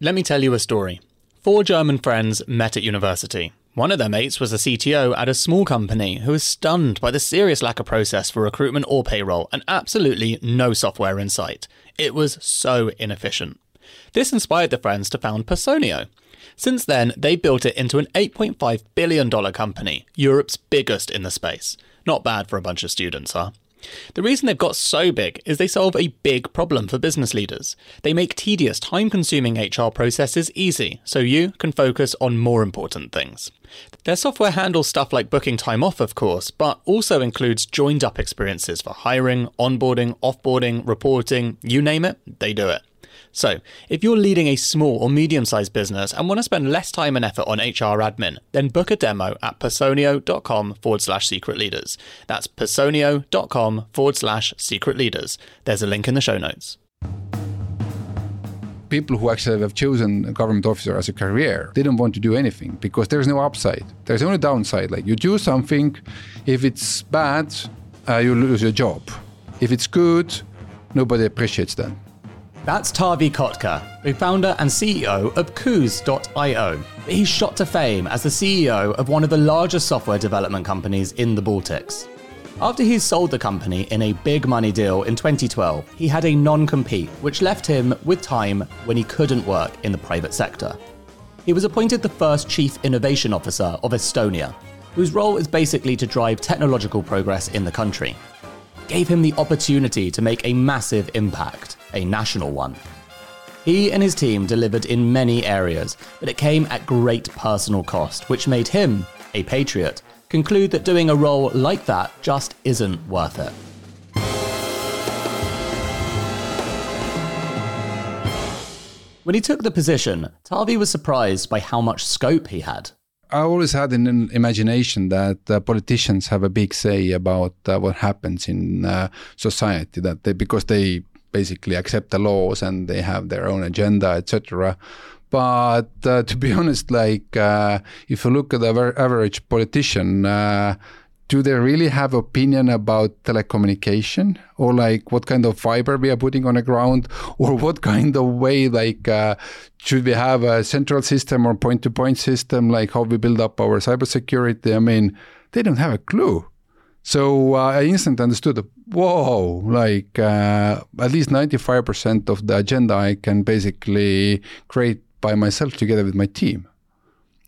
Let me tell you a story. Four German friends met at university. One of their mates was a CTO at a small company who was stunned by the serious lack of process for recruitment or payroll and absolutely no software in sight. It was so inefficient. This inspired the friends to found Personio. Since then, they built it into an $8.5 billion company, Europe's biggest in the space. Not bad for a bunch of students, huh? The reason they've got so big is they solve a big problem for business leaders. They make tedious, time consuming HR processes easy, so you can focus on more important things. Their software handles stuff like booking time off, of course, but also includes joined up experiences for hiring, onboarding, offboarding, reporting you name it, they do it. So, if you're leading a small or medium sized business and want to spend less time and effort on HR admin, then book a demo at personio.com forward slash secret leaders. That's personio.com forward slash secret leaders. There's a link in the show notes. People who actually have chosen a government officer as a career, they don't want to do anything because there's no upside. There's only downside. Like you do something, if it's bad, uh, you lose your job. If it's good, nobody appreciates that. That's Taavi Kotka, the founder and CEO of Koos.io. He's shot to fame as the CEO of one of the largest software development companies in the Baltics. After he sold the company in a big money deal in 2012, he had a non compete, which left him with time when he couldn't work in the private sector. He was appointed the first Chief Innovation Officer of Estonia, whose role is basically to drive technological progress in the country. Gave him the opportunity to make a massive impact a national one. He and his team delivered in many areas, but it came at great personal cost, which made him, a patriot, conclude that doing a role like that just isn't worth it. When he took the position, Taavi was surprised by how much scope he had. I always had an imagination that uh, politicians have a big say about uh, what happens in uh, society. That they, because they basically accept the laws and they have their own agenda, etc. But uh, to be honest, like uh, if you look at the average politician, uh, do they really have opinion about telecommunication? Or like what kind of fiber we are putting on the ground? Or what kind of way like uh, should we have a central system or point to point system? Like how we build up our cybersecurity? I mean they don't have a clue so uh, I instantly understood, whoa, like uh, at least 95% of the agenda I can basically create by myself together with my team.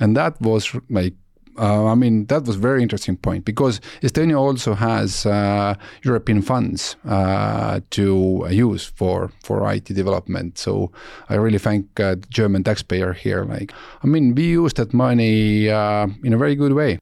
And that was like, uh, I mean, that was very interesting point because Estonia also has uh, European funds uh, to use for, for IT development. So I really thank uh, the German taxpayer here. Like, I mean, we use that money in a very good way.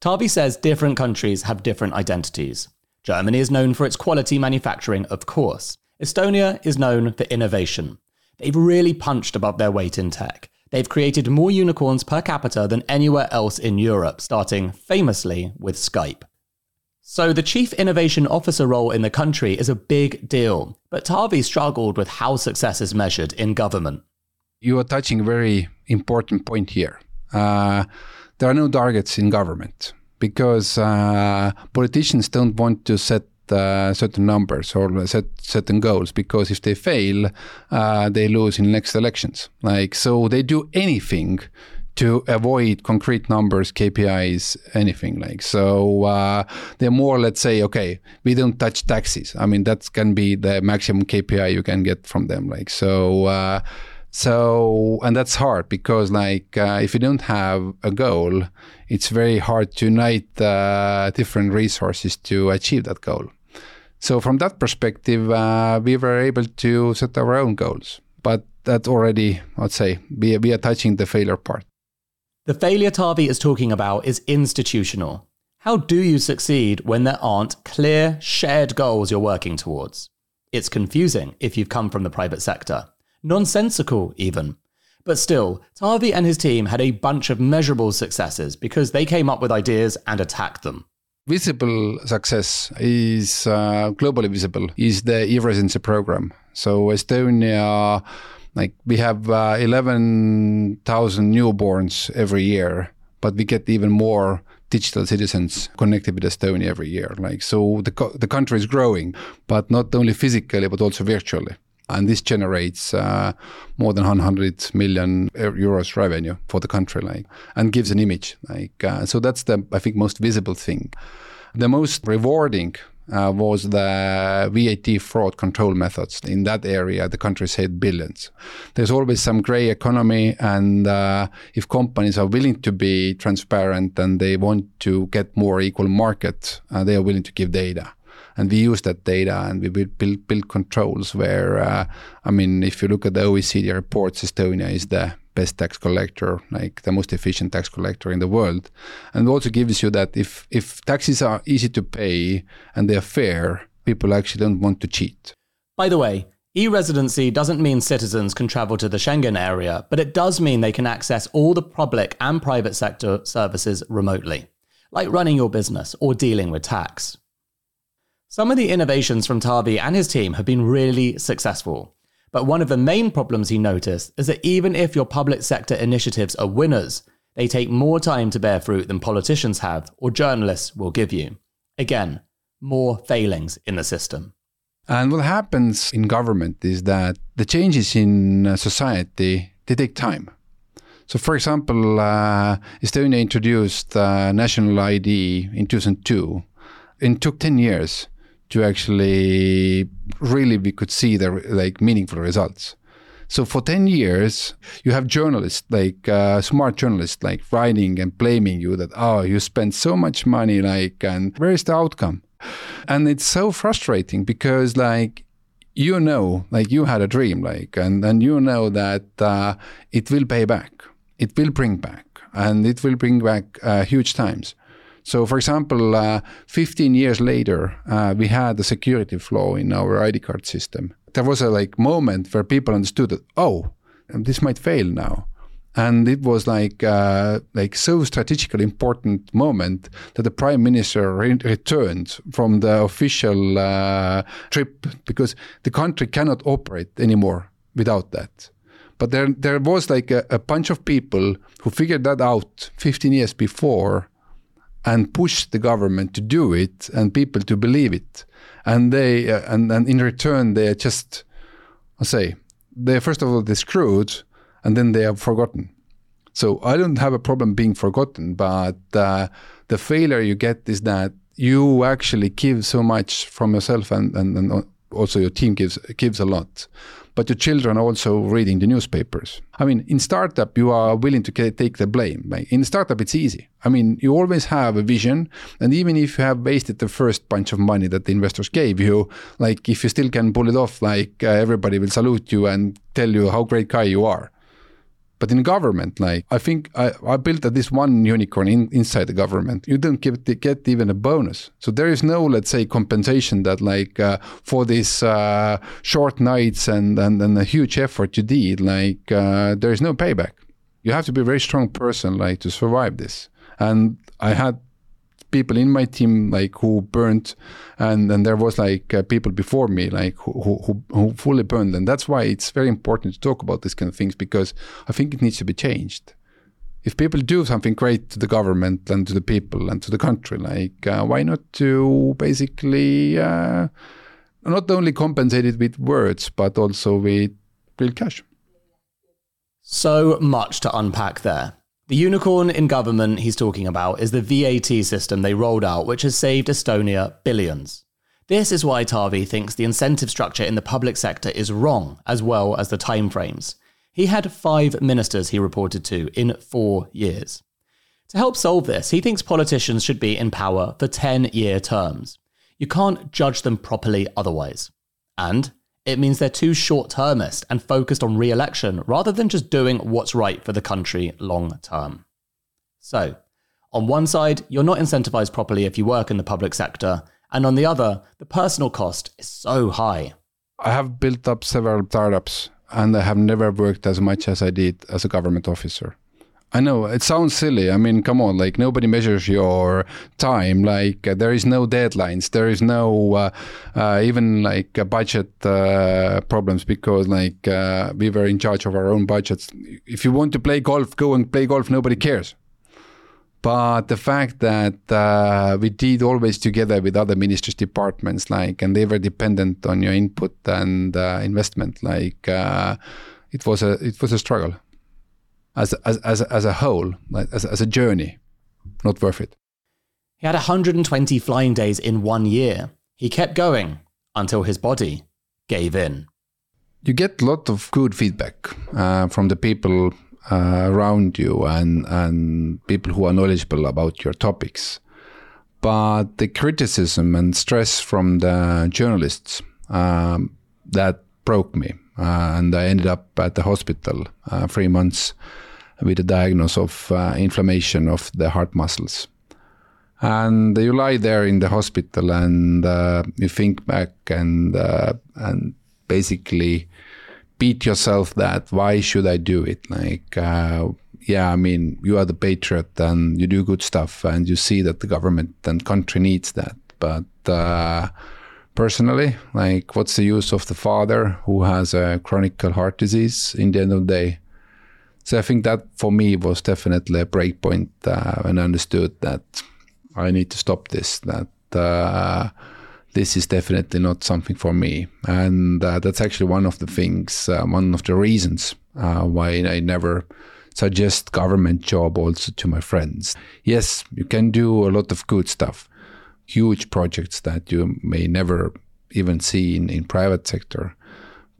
Taavi says different countries have different identities. Germany is known for its quality manufacturing, of course. Estonia is known for innovation. They've really punched above their weight in tech. They've created more unicorns per capita than anywhere else in Europe, starting famously with Skype. So the Chief Innovation Officer role in the country is a big deal, but Taavi struggled with how success is measured in government. You are touching a very important point here. Uh, there are no targets in government because uh, politicians don't want to set uh, certain numbers or set certain goals because if they fail, uh, they lose in next elections. Like so, they do anything to avoid concrete numbers, KPIs, anything like so. Uh, they're more, let's say, okay, we don't touch taxes. I mean, that can be the maximum KPI you can get from them. Like so uh, so, and that's hard because, like, uh, if you don't have a goal, it's very hard to unite uh, different resources to achieve that goal. So, from that perspective, uh, we were able to set our own goals. But that already, I'd say, we, we are touching the failure part. The failure Taavi is talking about is institutional. How do you succeed when there aren't clear, shared goals you're working towards? It's confusing if you've come from the private sector nonsensical even. But still, Taavi and his team had a bunch of measurable successes because they came up with ideas and attacked them. Visible success is uh, globally visible is the e-residency program. So Estonia, like we have uh, 11,000 newborns every year, but we get even more digital citizens connected with Estonia every year. Like so, the co- the country is growing, but not only physically but also virtually. And this generates uh, more than 100 million euros revenue for the country like and gives an image like uh, so that's the i think most visible thing the most rewarding uh, was the VAT fraud control methods. In that area, the country saved billions. There's always some gray economy, and uh, if companies are willing to be transparent and they want to get more equal market, uh, they are willing to give data and we use that data and we build, build controls where, uh, I mean, if you look at the OECD reports, Estonia is the best tax collector, like the most efficient tax collector in the world. And it also gives you that if, if taxes are easy to pay and they're fair, people actually don't want to cheat. By the way, E residency doesn't mean citizens can travel to the Schengen area, but it does mean they can access all the public and private sector services remotely, like running your business or dealing with tax. Some of the innovations from Taavi and his team have been really successful. But one of the main problems he noticed is that even if your public sector initiatives are winners, they take more time to bear fruit than politicians have or journalists will give you. Again, more failings in the system. And what happens in government is that the changes in uh, society they take time. So, for example, uh, Estonia introduced uh, national ID in 2002. It took 10 years to actually really we could see the like meaningful results. So for 10 years, you have journalists, like uh, smart journalists, like writing and blaming you that, oh, you spent so much money, like, and where is the outcome? And it's so frustrating because, like, you know, like you had a dream, like, and, and you know that uh, it will pay back, it will bring back, and it will bring back uh, huge times. So, for example, uh, 15 years later, uh, we had a security flaw in our ID card system. There was a like moment where people understood that, oh, this might fail now. And it was like uh, like so strategically important moment that the prime minister re- returned from the official uh, trip because the country cannot operate anymore without that. But there there was like a, a bunch of people who figured that out 15 years before and push the government to do it and people to believe it. And they uh, and, and in return they are just I say they first of all they screwed and then they are forgotten. So I don't have a problem being forgotten, but uh, the failure you get is that you actually give so much from yourself and, and, and also your team gives gives a lot but your children are also reading the newspapers. I mean, in startup, you are willing to take the blame. In startup, it's easy. I mean, you always have a vision, and even if you have wasted the first bunch of money that the investors gave you, like if you still can pull it off, like uh, everybody will salute you and tell you how great guy you are. But in government, like I think I, I built this one unicorn in, inside the government. You don't get get even a bonus. So there is no, let's say, compensation that like uh, for these uh, short nights and, and and a huge effort you did. Like uh, there is no payback. You have to be a very strong person like to survive this. And I had people in my team like who burned and and there was like uh, people before me like who, who who fully burned. And that's why it's very important to talk about these kind of things because i think it needs to be changed. If people do something great to the government and to the people and to the country like uh, why not to basically uh, not only compensate it with words but also with real cash? So much to unpack there the unicorn in government he's talking about is the VAT system they rolled out, which has saved Estonia billions. This is why Taavi thinks the incentive structure in the public sector is wrong, as well as the timeframes. He had five ministers he reported to in four years. To help solve this, he thinks politicians should be in power for 10 year terms. You can't judge them properly otherwise. And it means they're too short termist and focused on re election rather than just doing what's right for the country long term. So, on one side, you're not incentivized properly if you work in the public sector, and on the other, the personal cost is so high. I have built up several startups and I have never worked as much as I did as a government officer. I know it sounds silly. I mean, come on, like nobody measures your time. Like uh, there is no deadlines. There is no uh, uh, even like uh, budget uh, problems because like uh, we were in charge of our own budgets. If you want to play golf, go and play golf. Nobody cares. but the fact that we did always together with other ministries departments like and they were dependent on your input and investment like it was a it was a struggle as as as, as a whole like as, as a journey not worth it. He had 120 flying days in one year. He kept going until his body gave in. You get a lot of good feedback uh, from the people uh, around you and and people who are knowledgeable about your topics. But the criticism and stress from the journalists um, that broke me, and I ended up at the hospital uh, three months with a diagnosis of uh, inflammation of the heart muscles. And you lie there in the hospital and uh, you think back and uh, and basically beat yourself that why should I do it? Like, uh, yeah, I mean, you are the patriot and you do good stuff, and you see that the government and country needs that. But uh, personally, like, what's the use of the father who has a chronic heart disease in the end of the day? So I think that for me was definitely a breakpoint uh, I understood that I need to stop this. That uh, this is definitely not something for me. And uh, that's actually one of the things, uh, one of the reasons uh, why I never suggest government job also to my friends. Yes, you can do a lot of good stuff, huge projects that you may never even see in, in private sector,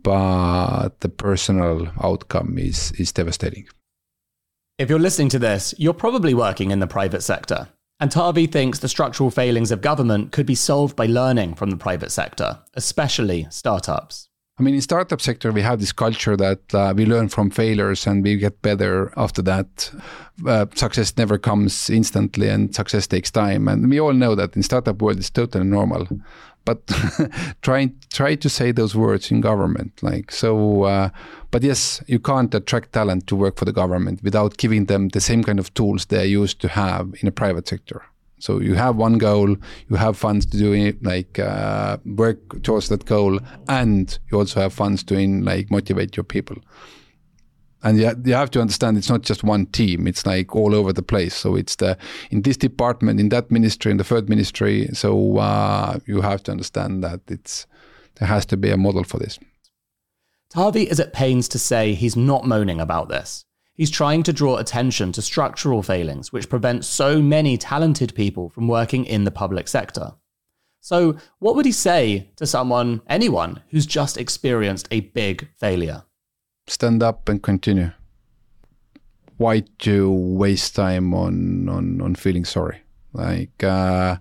but the personal outcome is, is devastating. If you're listening to this, you're probably working in the private sector. And Taavi thinks the structural failings of government could be solved by learning from the private sector, especially startups. I mean, in startup sector, we have this culture that uh, we learn from failures and we get better after that. Uh, success never comes instantly, and success takes time. And we all know that in startup world, it's totally normal. But try try to say those words in government, like so. Uh, but yes, you can't attract talent to work for the government without giving them the same kind of tools they used to have in a private sector. So you have one goal, you have funds to do it, like uh, work towards that goal, and you also have funds to in, like motivate your people. And you, you have to understand it's not just one team; it's like all over the place. So it's the in this department, in that ministry, in the third ministry. So uh, you have to understand that it's there has to be a model for this. Taavi is at pains to say he's not moaning about this. He's trying to draw attention to structural failings which prevent so many talented people from working in the public sector. So, what would he say to someone, anyone, who's just experienced a big failure? Stand up and continue. Why to waste time on on, on feeling sorry? Like, uh,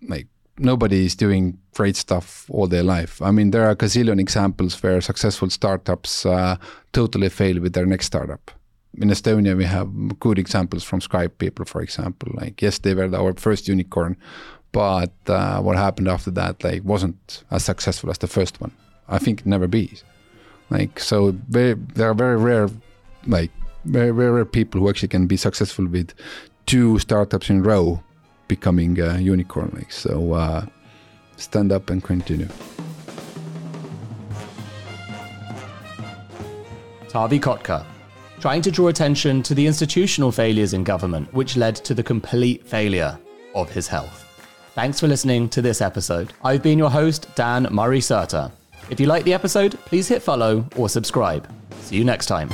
like nobody is doing great stuff all their life. I mean, there are gazillion examples where successful startups uh, totally fail with their next startup. In Estonia, we have good examples from Skype people, for example. Like, yes, they were our first unicorn, but uh, what happened after that, like, wasn't as successful as the first one. I think never be. Like, so very, there are very rare, like, very, very rare people who actually can be successful with two startups in row becoming a unicorn. Like, so uh, stand up and continue. Taavi Kotka, trying to draw attention to the institutional failures in government, which led to the complete failure of his health. Thanks for listening to this episode. I've been your host, Dan Murray Serter. If you like the episode, please hit follow or subscribe. See you next time.